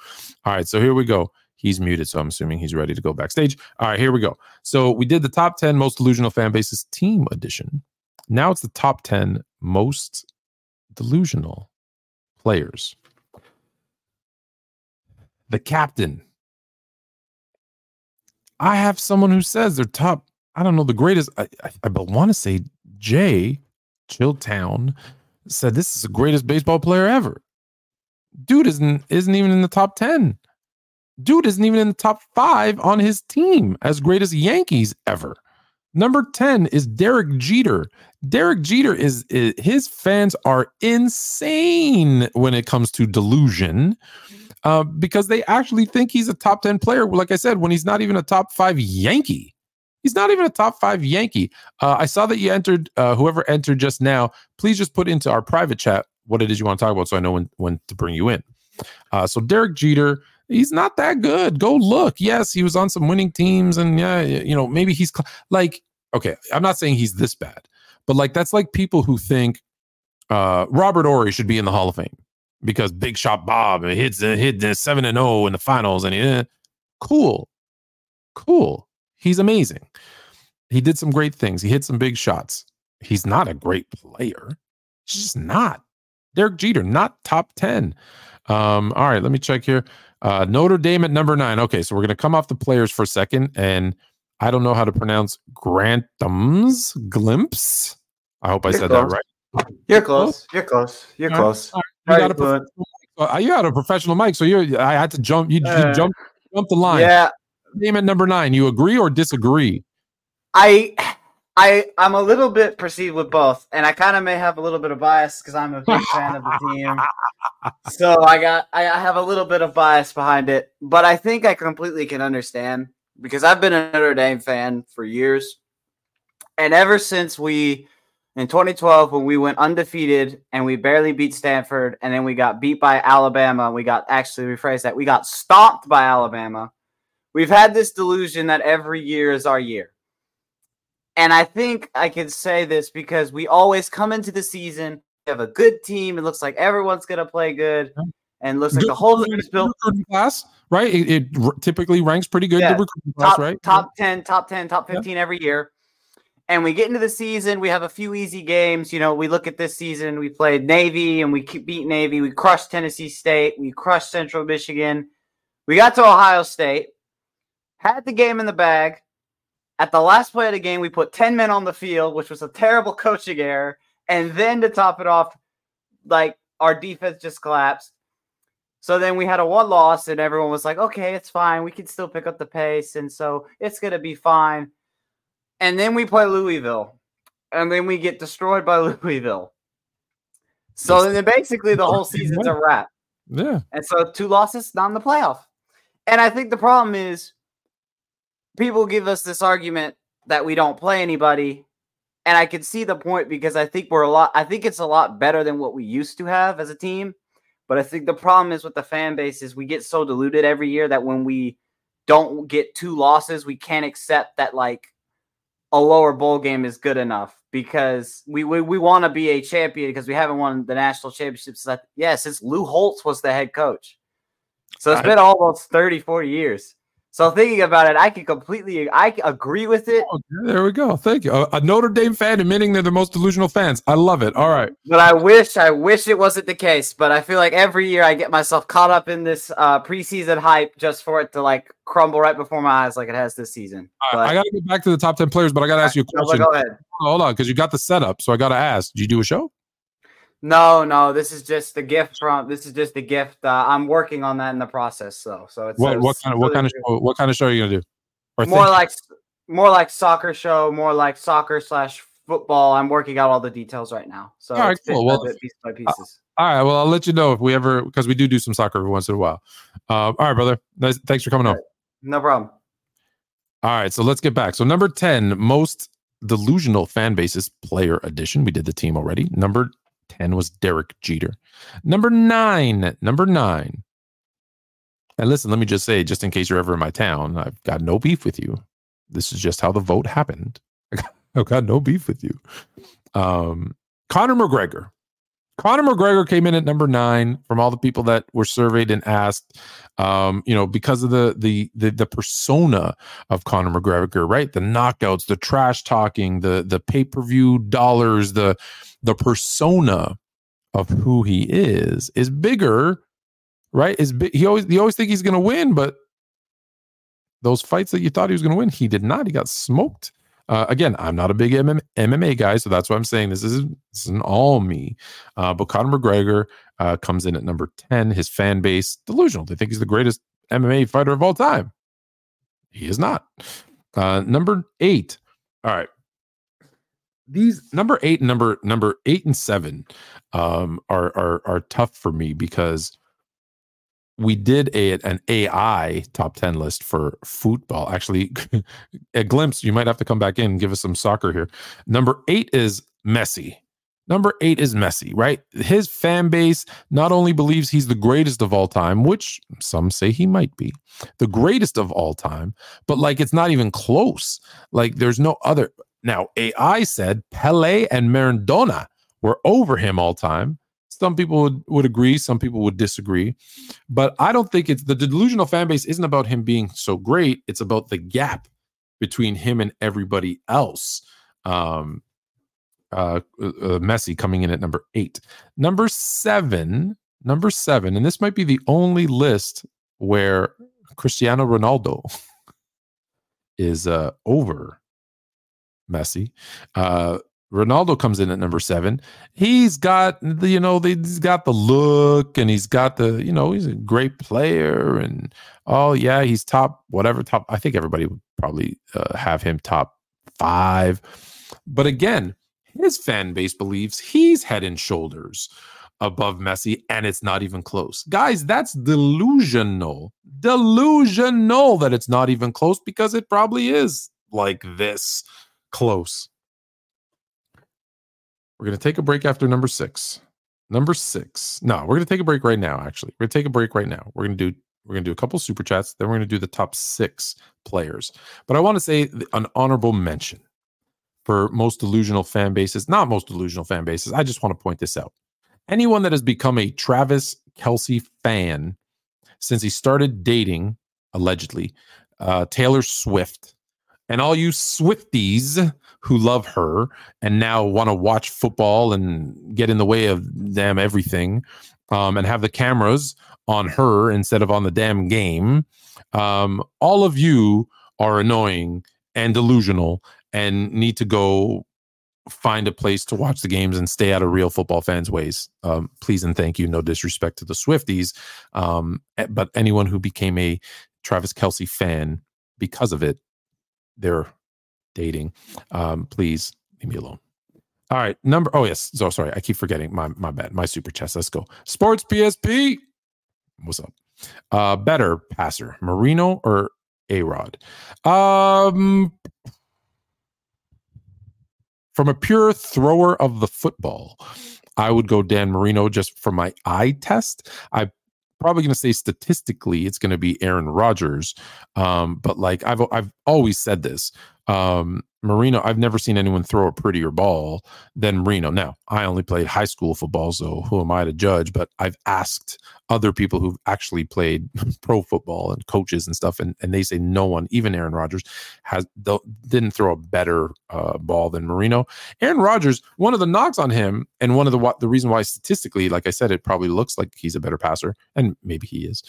All right, so here we go. He's muted, so I'm assuming he's ready to go backstage. All right, here we go. So we did the top ten most delusional fan bases team edition. Now it's the top ten most delusional players. The captain. I have someone who says they're top. I don't know the greatest. I, I, I want to say Jay Chilltown said this is the greatest baseball player ever. Dude isn't isn't even in the top ten. Dude isn't even in the top five on his team as great as Yankees ever. Number 10 is Derek Jeter. Derek Jeter is, is his fans are insane when it comes to delusion uh, because they actually think he's a top 10 player. Like I said, when he's not even a top five Yankee. He's not even a top five Yankee. Uh, I saw that you entered, uh, whoever entered just now, please just put into our private chat what it is you want to talk about so I know when, when to bring you in. Uh, so Derek Jeter, he's not that good. Go look. Yes, he was on some winning teams, and yeah, you know, maybe he's cl- like, okay, I'm not saying he's this bad, but like that's like people who think uh, Robert Horry should be in the Hall of Fame because Big Shot Bob hits hit the seven and zero in the finals, and eh, cool, cool. He's amazing. He did some great things. He hit some big shots. He's not a great player. He's just not. Derek Jeter, not top 10. Um, all right, let me check here. Uh, Notre Dame at number nine. Okay, so we're going to come off the players for a second. And I don't know how to pronounce Grantham's Glimpse. I hope I You're said close. that right. You're close. You're close. You're All right, close. all right. You got, a Very professional mic. Uh, you had a professional mic, so you I had to jump. You, you Uh, jump jump the line. Yeah, Name at number nine. You agree or disagree? I, I, I'm a little bit perceived with both, and I kind of may have a little bit of bias because I'm a big fan of the team. So I got, I I have a little bit of bias behind it, but I think I completely can understand because I've been a Notre Dame fan for years, and ever since we. In 2012, when we went undefeated and we barely beat Stanford, and then we got beat by Alabama, we got actually rephrase that we got stomped by Alabama. We've had this delusion that every year is our year. And I think I can say this because we always come into the season, we have a good team. It looks like everyone's going to play good. And looks like Good the whole thing is built class, right? It, it r- typically ranks pretty good. Yeah, The recruiting class, top, right? top 10, top 10, top 15 every year. and we get into the season. We have a few easy games. You know, we look at this season. We played Navy, and we beat Navy. We crushed Tennessee State. We crushed Central Michigan. We got to Ohio State. Had the game in the bag. At the last play of the game, we put 10 men on the field, which was a terrible coaching error. And then to top it off, like our defense just collapsed. So then we had a one loss, and everyone was like, okay, it's fine. We can still pick up the pace. And so it's going to be fine. And then we play Louisville. And then we get destroyed by Louisville. So then basically the whole season's a wrap. Yeah. And so two losses, not in the playoff. And I think the problem is people give us this argument that we don't play anybody. And I can see the point because I think we're a lot, I think it's a lot better than what we used to have as a team. But I think the problem is with the fan base is we get so diluted every year that when we don't get two losses, we can't accept that like a lower bowl game is good enough because we we, we want to be a champion because we haven't won the national championships. That yeah, since Lou Holtz was the head coach. So it's I- been almost 30, 40 years. So thinking about it, I can completely I agree with it, Oh, there we go. Thank you. A, a Notre Dame fan admitting they're the most delusional fans. I love it. All right. but I wish I wish it wasn't the case. But I feel like every year I get myself caught up in this uh, preseason hype just for it to like crumble right before my eyes like it has this season. Right, I got to get back to the top 10 players, but I got to ask you a No, question. go ahead. Hold on, because you got the setup. So I got to ask, Do you do a show? No, no, this is just a gift from. This is just a gift. Uh, I'm working on that in the process, though. So it's What, what kind of what really kind of show, what kind of show are you gonna do? Or more think- like more like soccer show, more like soccer slash football. I'm working out all the details right now. So All right, cool. Well, piece by pieces. all right. Well, I'll let you know if we ever because we do do some soccer every once in a while. Um, all right, brother. Nice, thanks for coming on. No problem. All right, so let's get back. So number 10, most delusional fan bases player edition. We did the team already. Number 10 was Derek Jeter. Number 9, number 9. And listen, let me just say just in case you're ever in my town, I've got no beef with you. This is just how the vote happened. I've got no beef with you. Um Conor McGregor. Conor McGregor came in at number nine from all the people that were surveyed and asked, um, you know, because of the the the, the persona of Conor McGregor, right? The knockouts, the trash talking, the the pay per view dollars, the the persona of who he is is bigger, right? Is. He always you always think he's going to win, but those fights that you thought he was going to win, he did not. He got smoked. Uh, again, I'm not a big MM, MMA guy, so that's why I'm saying this is this isn't all me. Uh, but Conor McGregor uh, comes in at number 10. His fan base delusional. They think he's the greatest MMA fighter of all time. He is not. Uh, number eight. All right. These number eight number number eight and seven um, are are are tough for me because we did a an AI top 10 list for football. Actually, a glimpse, you might have to come back in and give us some soccer here. Number eight is Messi. Number eight is Messi, right? His fan base not only believes he's the greatest of all time, which some say he might be the greatest of all time, but like it's not even close. Like there's no other. Now, AI said Pele and Maradona were over him all time. Some people would, would agree, some people would disagree. But I don't think it's the delusional fan base isn't about him being so great. It's about the gap between him and everybody else. Um, uh, uh, Messi coming in at number eight. Number seven, number seven, and this might be the only list where Cristiano Ronaldo is uh, over Messi. Uh, Ronaldo comes in at number seven. He's got the, you know, he's got the look and he's got the, you know, he's a great player and oh yeah, he's top whatever top. I think everybody would probably uh, have him top five. But again, his fan base believes he's head and shoulders above Messi, and it's not even close. Guys, that's delusional. Delusional that it's not even close because it probably is like this close. We're going to take a break after number six. Number six. No, we're going to take a break right now, actually. We're going to take a break right now. We're going to do. We're going to do a couple super chats. Then we're going to do the top six players. But I want to say an honorable mention for most delusional fan bases, not most delusional fan bases. I just want to point this out. Anyone that has become a Travis Kelce fan since he started dating, allegedly, uh, Taylor Swift, And all you Swifties who love her and now want to watch football and get in the way of damn everything um, and have the cameras on her instead of on the damn game, um, all of you are annoying and delusional and need to go find a place to watch the games and stay out of real football fans' ways. Um, please and thank you. No disrespect to the Swifties, um, eh, but anyone who became a Travis Kelce fan because of it, they're dating. Um, please leave me alone. All right, number. Oh yes, so sorry, I keep forgetting. My my bad. My super chest. Let's go. Sports PSP. What's up? Uh, better passer, Marino or A Rod? Um, from a pure thrower of the football, I would go Dan Marino just for my eye test. I probably going to say statistically it's going to be Aaron Rodgers. Um, but like I've I've always said this. Um, Marino, I've never seen anyone throw a prettier ball than Marino. Now, I only played high school football, so who am I to judge? But I've asked other people who've actually played pro football and coaches and stuff, and, and they say no one, even Aaron Rodgers, has didn't throw a better uh, ball than Marino. Aaron Rodgers, one of the knocks on him, and one of the the reason why statistically, like I said, it probably looks like he's a better passer, and maybe he is.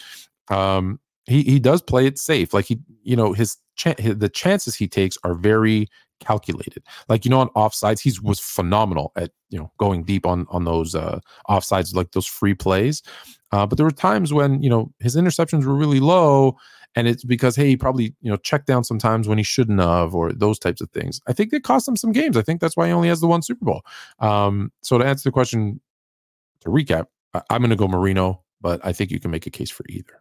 Um, he he does play it safe. Like he, you know, his, his the chances he takes are very calculated. Like you know, on offsides, he was phenomenal at you know going deep on on those uh offsides, like those free plays. Uh, but there were times when you know his interceptions were really low, and it's because hey, he probably you know checked down sometimes when he shouldn't have, or those types of things. I think they cost him some games. I think that's why he only has the one Super Bowl. Um, so to answer the question, to recap, I- I'm going to go Marino, but I think you can make a case for either.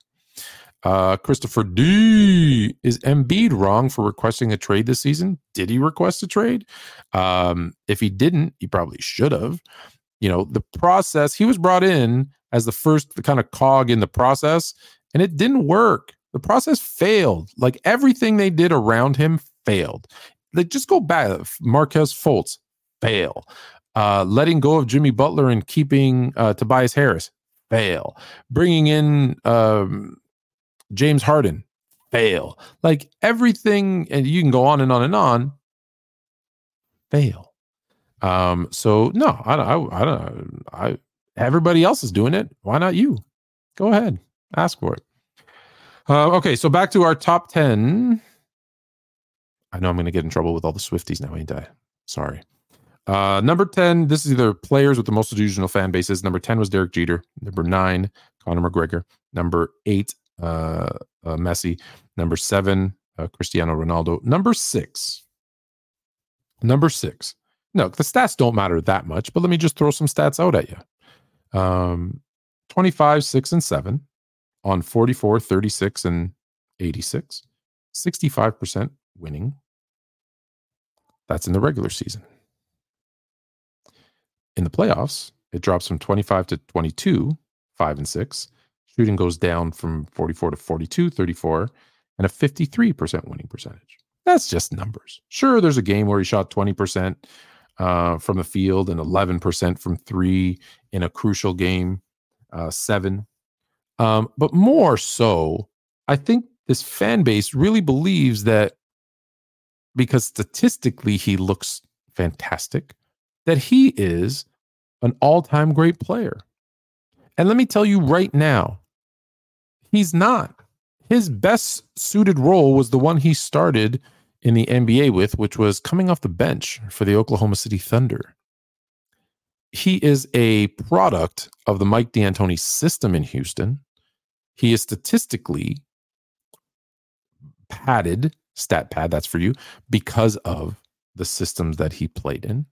Uh, Christopher D. Is Embiid wrong for requesting a trade this season? Did he request a trade? Um, if he didn't, he probably should have. You know, the process, he was brought in as the first kind of cog in the process, and it didn't work. The process failed. Like everything they did around him failed. Like just go back. Markelle Fultz, fail. Uh, letting go of Jimmy Butler and keeping uh, Tobias Harris, fail. Bringing in um, James Harden, fail. Like everything, and you can go on and on and on, fail. Um, so no, I don't, I, I don't, I, everybody else is doing it. Why not you? Go ahead, ask for it. Uh, okay, so back to our top 10. I know I'm going to get in trouble with all the Swifties now, ain't I? Sorry. Uh, number 10, this is either players with the most delusional fan bases. Number 10 was Derek Jeter. Number nine, Conor McGregor. Number eight, uh, uh, Messi. Number seven, uh, Cristiano Ronaldo. Number six, number six. No, the stats don't matter that much, but let me just throw some stats out at you. Um, 25, 6, and 7 on 44, 36, and 86. 65% winning. That's in the regular season. In the playoffs, it drops from 25 to 22, 5 and 6. Shooting goes down from 44 to 42, 34, and a 53% winning percentage. That's just numbers. Sure, there's a game where he shot 20% uh, from the field and 11% from three in a crucial game, uh, seven. Um, but more so, I think this fan base really believes that because statistically he looks fantastic, that he is an all time great player. And let me tell you right now, he's not. His best suited role was the one he started in the NBA with, which was coming off the bench for the Oklahoma City Thunder. He is a product of the Mike D'Antoni system in Houston. He is statistically padded, stat pad, that's for you, because of the systems that he played in.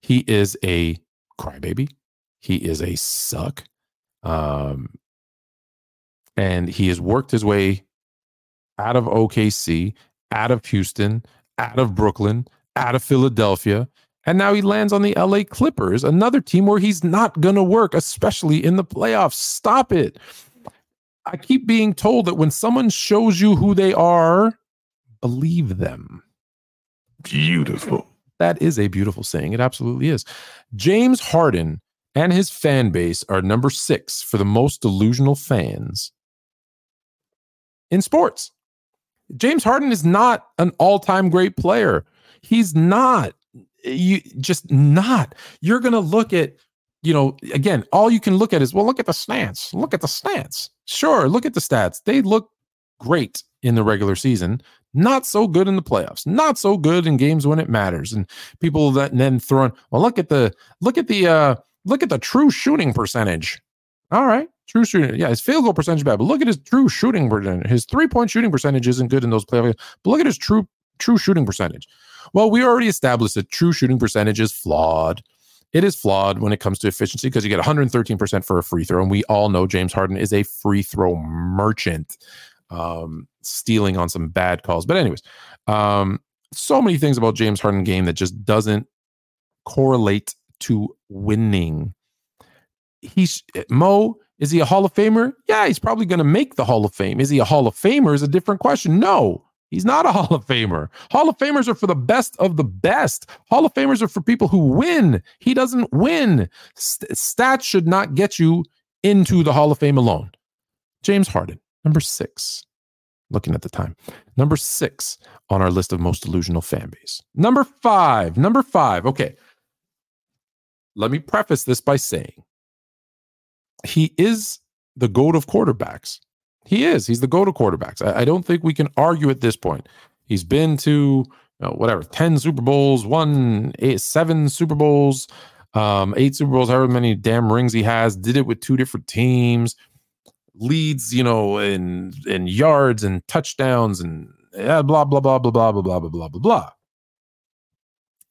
He is a crybaby. He is a suck. Um, and he has worked his way out of OKC, out of Houston, out of Brooklyn, out of Philadelphia, and now he lands on the LA Clippers, another team where he's not going to work, especially in the playoffs. Stop it. I keep being told that when someone shows you who they are, believe them. Beautiful. That is a beautiful saying. It absolutely is. James Harden and his fan base are number six for the most delusional fans in sports. James Harden is not an all-time great player. He's not. You just not. You're gonna look at, you know, again, all you can look at is well, look at the stats. Look at the stats. Sure, look at the stats. They look great in the regular season. Not so good in the playoffs. Not so good in games when it matters. And people that and then throw in, well, look at the look at the uh look at the true shooting percentage. All right. True shooting. Yeah, his field goal percentage bad, but look at his true shooting percentage. His three point shooting percentage isn't good in those playoffs. But look at his true true shooting percentage. Well, we already established that true shooting percentage is flawed. It is flawed when it comes to efficiency because you get 113% for a free throw. And we all know James Harden is a free throw merchant, um, stealing on some bad calls. But, anyways, um, so many things about James Harden game that just doesn't correlate to winning. He's Mo, is he a Hall of Famer? Yeah, he's probably going to make the Hall of Fame. Is he a Hall of Famer? Is a different question. No, he's not a Hall of Famer. Hall of Famers are for the best of the best. Hall of Famers are for people who win. He doesn't win. St- stats should not get you into the Hall of Fame alone. James Harden, number six. Looking at the time, number six on our list of most delusional fan base. Number five, number five. Okay. Let me preface this by saying he is the goat of quarterbacks. He is. He's the goat of quarterbacks. I, I don't think we can argue at this point. He's been to you know, whatever ten Super Bowls, won eight, seven Super Bowls, um, eight Super Bowls, however many damn rings he has. Did it with two different teams. Leads, you know, in in yards and touchdowns and blah blah blah blah blah blah blah blah blah blah blah.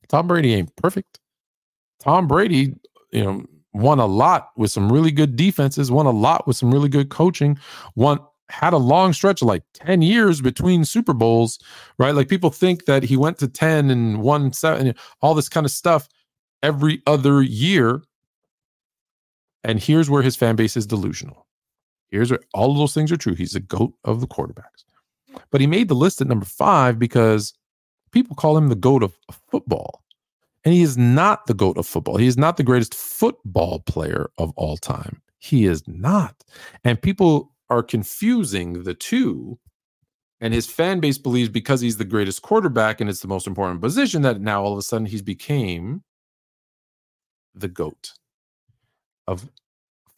Tom Brady ain't perfect. Tom Brady, you know, won a lot with some really good defenses, won a lot with some really good coaching, won had a long stretch of like 10 years between Super Bowls, right? Like people think that he went to 10 and won seven, all this kind of stuff every other year. And here's where his fan base is delusional. Here's where all of those things are true. He's the GOAT of the quarterbacks. But he made the list at number five because people call him the GOAT of, of football. And he is not the GOAT of football. He is not the greatest football player of all time. He is not. And people are confusing the two. And his fan base believes because he's the greatest quarterback and it's the most important position that now all of a sudden he's became the GOAT of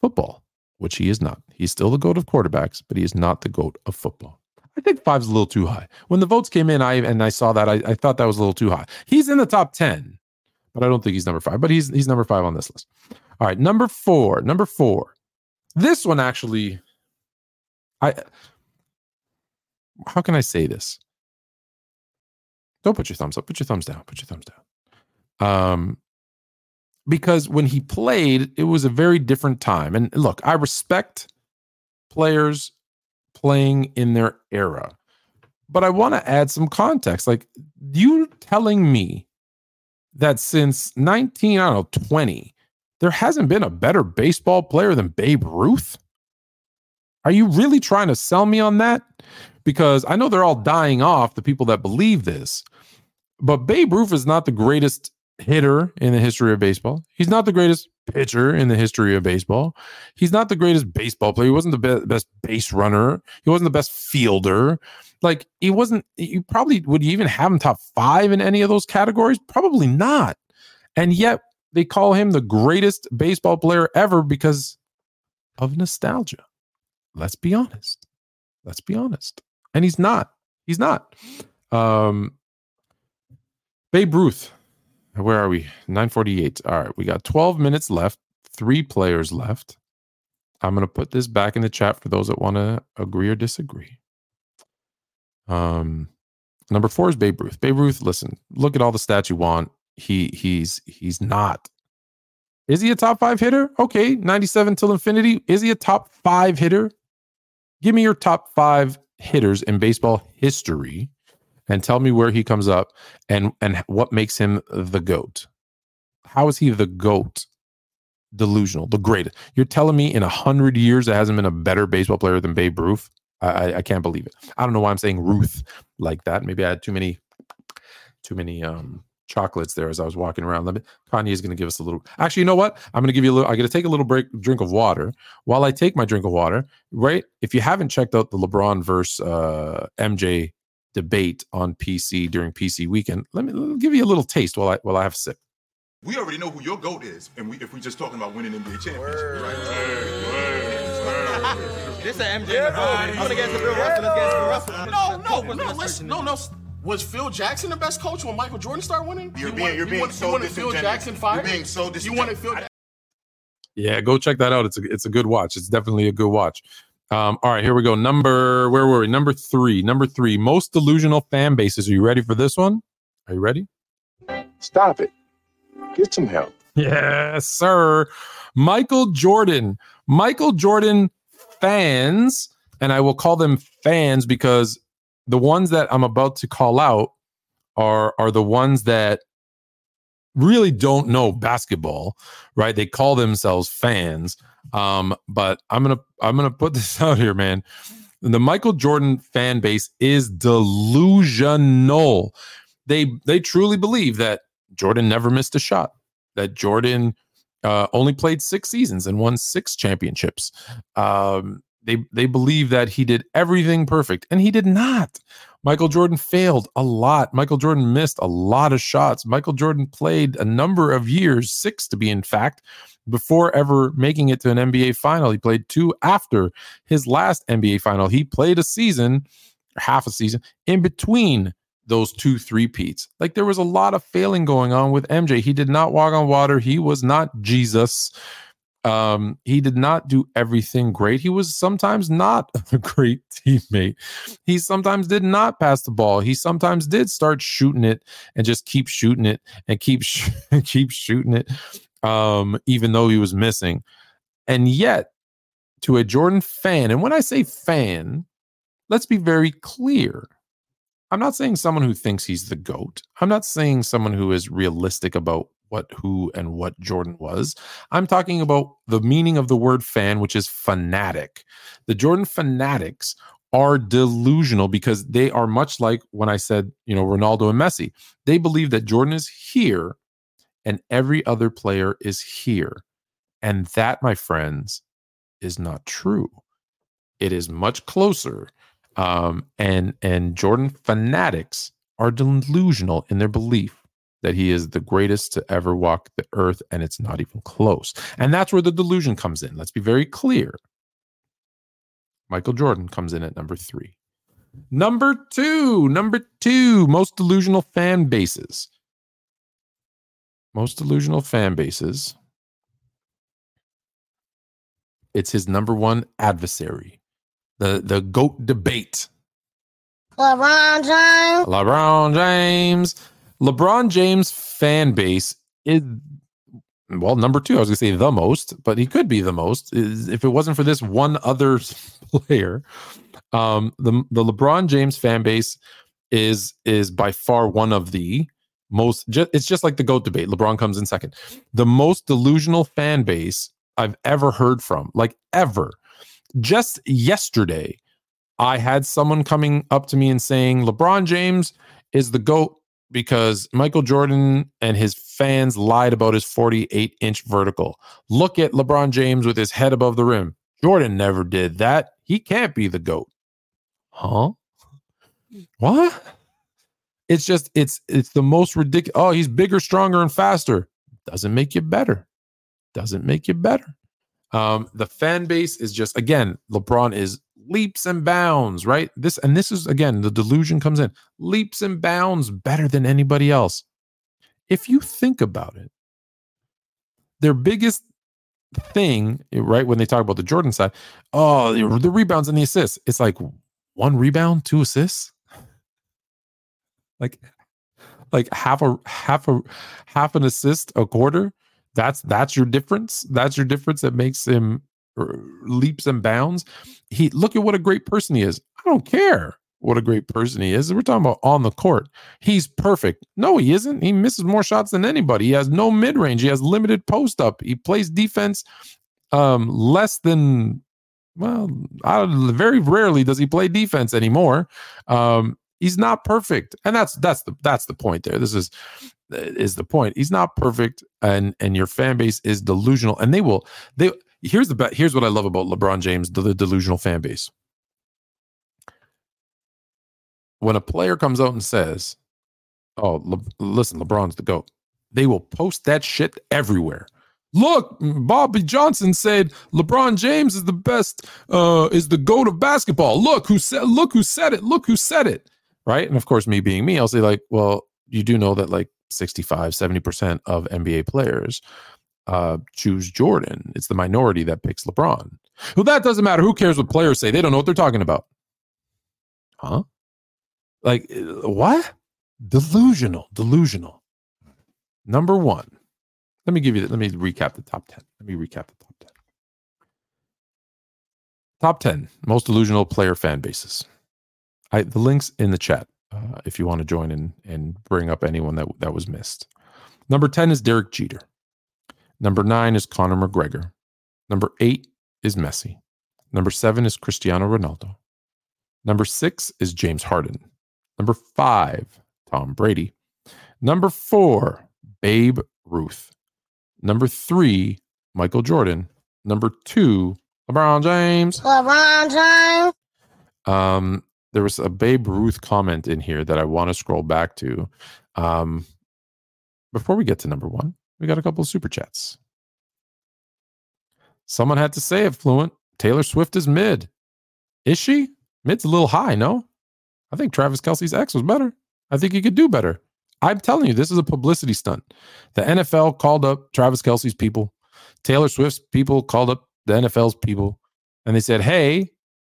football, which he is not. He's still the GOAT of quarterbacks, but he is not the GOAT of football. I think five's a little too high. When the votes came in, I and I saw that I, I thought that was a little too high. He's in the top 10, but I don't think he's number five. But he's he's number five on this list. All right, number four. Number four. This one actually, I how can I say this? Don't put your thumbs up. Put your thumbs down. Put your thumbs down. Um, because when he played, it was a very different time. And look, I respect players playing in their era, but I want to add some context. Like you telling me that since 19, I don't know, 20, there hasn't been a better baseball player than Babe Ruth? Are you really trying to sell me on that? Because I know they're all dying off, the people that believe this, but Babe Ruth is not the greatest hitter in the history of baseball. He's not the greatest pitcher in the history of baseball. He's not the greatest baseball player. He wasn't the be- best base runner. He wasn't the best fielder. Like he wasn't. You probably would you even have him top five in any of those categories? Probably not. And yet they call him the greatest baseball player ever because of nostalgia. Let's be honest. Let's be honest. And he's not. He's not. Um, Babe Ruth. Where are we? 948. All right. We got 12 minutes left, three players left. I'm going to put this back in the chat for those that want to agree or disagree. Um, number four is Babe Ruth. Babe Ruth, listen, look at all the stats you want. He he's he's not. Is he a top five hitter? Okay, 97 till infinity. Is he a top five hitter? Give me your top five hitters in baseball history and tell me where he comes up and and what makes him the goat. How is he the goat? Delusional, the greatest. You're telling me in a hundred years there hasn't been a better baseball player than Babe Ruth? I, I can't believe it. I don't know why I'm saying Ruth like that. Maybe I had too many, too many um chocolates there as I was walking around. Let me, Kanye is going to give us a little. Actually, you know what? I'm going to give you a little. I'm going to take a little break, drink of water. While I take my drink of water, right? If you haven't checked out the LeBron verse uh, MJ debate on PC during PC weekend. Let me, let me give you a little taste while I while I have a sip. We already know who your goat is, and we, if we're just talking about winning NBA championship, right? This is MJ. I'm gonna get to Bill Russell. Let's get to Bill Russell. No, no, no, let's, no, no. Was Phil Jackson the best coach when Michael Jordan started winning? You're You being, wanted- you're you being wanted- so you wanted Phil disingenuous. Jackson fired? You're being so You disingenuous. wanted Phil Yeah, go check that out. It's a it's a good watch. It's definitely a good watch. Um, all right, here we go. Number where were we? Number three. Number three. Most delusional fan bases. Are you ready for this one? Are you ready? Stop it. Get some help. Yes, sir. Michael Jordan. Michael Jordan fans, and I will call them fans because the ones that I'm about to call out are are the ones that really don't know basketball, right? They call themselves fans. Um, but I'm gonna I'm gonna put this out here, man. The Michael Jordan fan base is delusional. They they truly believe that Jordan never missed a shot. That Jordan uh, only played six seasons and won six championships. Um, they they believe that he did everything perfect, and he did not. Michael Jordan failed a lot. Michael Jordan missed a lot of shots. Michael Jordan played a number of years, six to be in fact, before ever making it to an NBA final. He played two after his last NBA final. He played a season, half a season, in between those two three peats. Like there was a lot of failing going on with MJ. He did not walk on water. He was not Jesus. Um, he did not do everything great. He was sometimes not a great teammate. He sometimes did not pass the ball. He sometimes did start shooting it and just keep shooting it and keep sh- keep shooting it, um, even though he was missing. And yet, to a Jordan fan, and when I say fan, let's be very clear. I'm not saying someone who thinks he's the GOAT. I'm not saying someone who is realistic about what, who, and what Jordan was. I'm talking about the meaning of the word fan, which is fanatic. The Jordan fanatics are delusional because they are much like when I said, you know, Ronaldo and Messi. They believe that Jordan is here and every other player is here. And that, my friends, is not true. It is much closer um, and and Jordan fanatics are delusional in their belief that he is the greatest to ever walk the earth, and it's not even close. And that's where the delusion comes in. Let's be very clear. Michael Jordan comes in at number three. Number two, number two, most delusional fan bases. Most delusional fan bases. It's his number one adversary the the goat debate. LeBron James. LeBron James. LeBron James fan base is well number two. I was gonna say the most, but he could be the most is if it wasn't for this one other player. Um, the the LeBron James fan base is is by far one of the most. Ju- it's just like the goat debate. LeBron comes in second. The most delusional fan base I've ever heard from, like ever just yesterday, I had someone coming up to me and saying LeBron James is the GOAT because Michael Jordan and his fans lied about his 48 inch vertical. Look at LeBron James with his head above the rim. Jordan never did that. He can't be the GOAT. Huh? What? It's just, it's, it's the most ridiculous. Oh, he's bigger, stronger, and faster. Doesn't make you better. Doesn't make you better. Um, the fan base is just again, LeBron is leaps and bounds, right? This and this is again the delusion comes in leaps and bounds better than anybody else. If you think about it, their biggest thing, right, when they talk about the Jordan side, oh, the, rebounds and the assists, it's like one rebound, two assists, like like half a half a half an assist a quarter that's that's your difference. That's your difference that makes him uh, leaps and bounds. He look at what a great person he is. I don't care what a great person he is. We're talking about on the court. He's perfect. No he isn't. He misses more shots than anybody. He has no mid-range. He has limited post up. He plays defense um less than well I, very rarely does he play defense anymore. Um he's not perfect and that's that's the that's the point there this is is the point he's not perfect and and your fan base is delusional and they will they here's the here's what i love about lebron james the, the delusional fan base when a player comes out and says, "Oh, Le- listen, LeBron's the goat," they will post that shit everywhere. Look, Bobby Johnson said LeBron James is the best, uh, is the goat of basketball. Look who said, look who said it. Look who said it. Right. And of course, me being me, I'll say, like, well, you do know that like 65, 70% of NBA players uh, choose Jordan. It's the minority that picks LeBron. Well, that doesn't matter. Who cares what players say? They don't know what they're talking about. Huh? Like, uh, what? Delusional. Delusional. Number one. Let me give you, let me recap the top 10. Let me recap the top 10. Top 10 most delusional player fan bases. I, the links in the chat uh, if you want to join in and bring up anyone that, that was missed. Number 10 is Derek Jeter. Number nine is Conor McGregor. Number eight is Messi. Number seven is Cristiano Ronaldo. Number six is James Harden. Number five, Tom Brady. Number four, Babe Ruth. Number three, Michael Jordan. Number two, LeBron James. LeBron James. Um, there was a Babe Ruth comment in here that I want to scroll back to. Um, before we get to number one, we got a couple of super chats. Someone had to say it fluent. Taylor Swift is mid. Is she? Mid's a little high, no? I think Travis Kelce's ex was better. I think he could do better. I'm telling you, this is a publicity stunt. The NFL called up Travis Kelce's people. Taylor Swift's people called up the NFL's people. And they said, hey,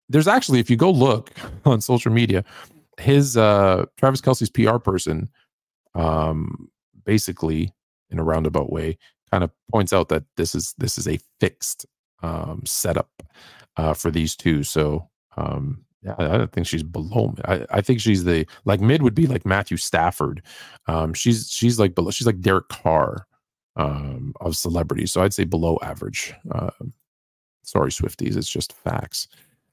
there's actually, if you go look on social media, his uh Travis Kelce's PR person um basically in a roundabout way kind of points out that this is this is a fixed um setup uh for these two. So um yeah, I don't think she's below. I, I think she's the like mid would be like Matthew Stafford. Um she's she's like below she's like Derek Carr um of celebrities. So I'd say below average. Uh, sorry, Swifties, it's just facts.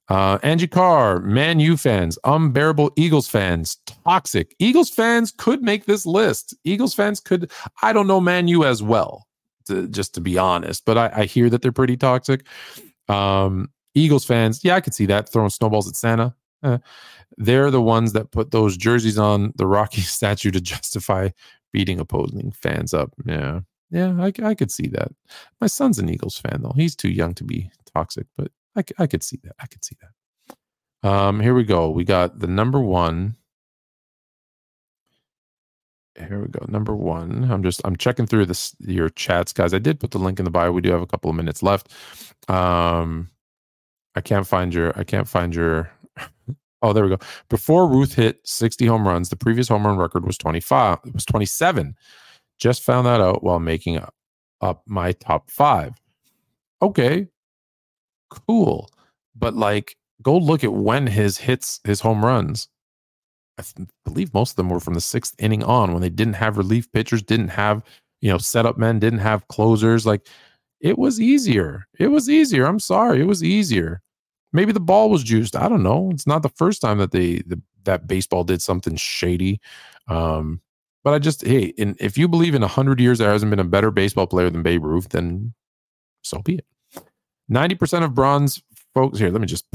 Uh, Angie Carr, Man U fans, unbearable Eagles fans, toxic. Eagles fans could make this list. Eagles fans could, I don't know Man U as well, to, just to be honest, but I, I hear that they're pretty toxic. Um, Eagles fans, yeah, I could see that throwing snowballs at Santa. Eh, they're the ones that put those jerseys on the Rocky statue to justify beating opposing fans up. Yeah, yeah, I, I could see that. My son's an Eagles fan though. He's too young to be toxic, but I, I could see that. I could see that. Um, here we go. We got the number one. Here we go. Number one. I'm just I'm checking through this your chats, guys. I did put the link in the bio. We do have a couple of minutes left. Um, I can't find your. I can't find your. Oh, there we go. Before Ruth hit 60 home runs, the previous home run record was 25. It was 27. Just found that out while making up, up my top five. Okay, cool. But like, go look at when his hits, his home runs. I th- believe most of them were from the sixth inning on when they didn't have relief pitchers, didn't have, you know, setup men, didn't have closers. Like, it was easier. It was easier. I'm sorry. It was easier. Maybe the ball was juiced. I don't know. It's not the first time that they the, that baseball did something shady. Um, but I just hey, in, if you believe in hundred years there hasn't been a better baseball player than Babe Ruth, then so be it. Ninety percent of bronze folks here. Let me just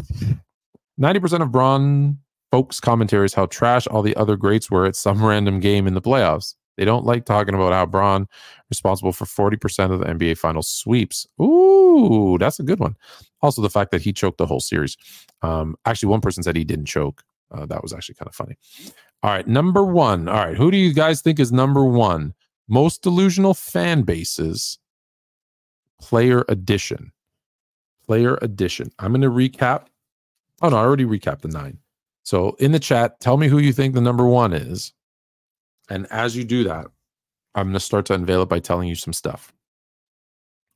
ninety percent of bronze folks' commentary is how trash all the other greats were at some random game in the playoffs. They don't like talking about how Bron responsible for 40% of the NBA final sweeps. Ooh, that's a good one. Also, the fact that he choked the whole series. Um, actually, one person said he didn't choke. Uh, that was actually kind of funny. All right, number one. All right, who do you guys think is number one? Most delusional fan bases, player edition. Player edition. I'm going to recap. Oh, no, I already recapped the nine. So in the chat, tell me who you think the number one is. And as you do that, I'm going to start to unveil it by telling you some stuff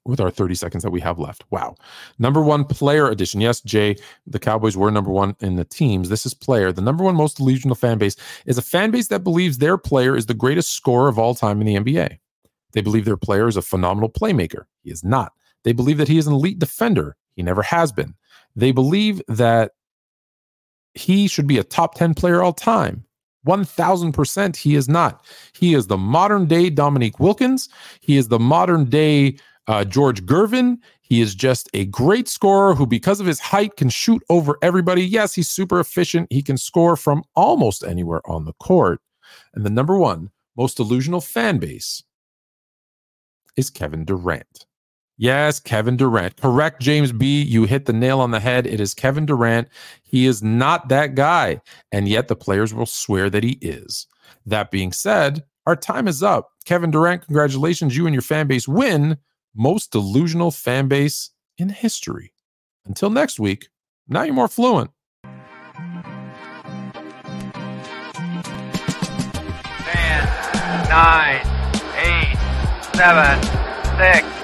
with our 30 seconds that we have left. Wow. Number one player edition. Yes, Jay, the Cowboys were number one in the teams. This is player. The number one most delusional fan base is a fan base that believes their player is the greatest scorer of all time in the NBA. They believe their player is a phenomenal playmaker. He is not. They believe that he is an elite defender. He never has been. They believe that he should be a top 10 player all time. 1000% he is not. He is the modern day Dominique Wilkins. He is the modern day uh, George Gervin. He is just a great scorer who, because of his height, can shoot over everybody. Yes, he's super efficient. He can score from almost anywhere on the court. And the number one most delusional fan base is Kevin Durant. Yes, Kevin Durant. Correct, James B. You hit the nail on the head. It is Kevin Durant. He is not that guy. And yet the players will swear that he is. That being said, our time is up. Kevin Durant, congratulations. You and your fan base win most delusional fan base in history. Until next week, now you're more fluent. Ten, nine, eight, seven, six,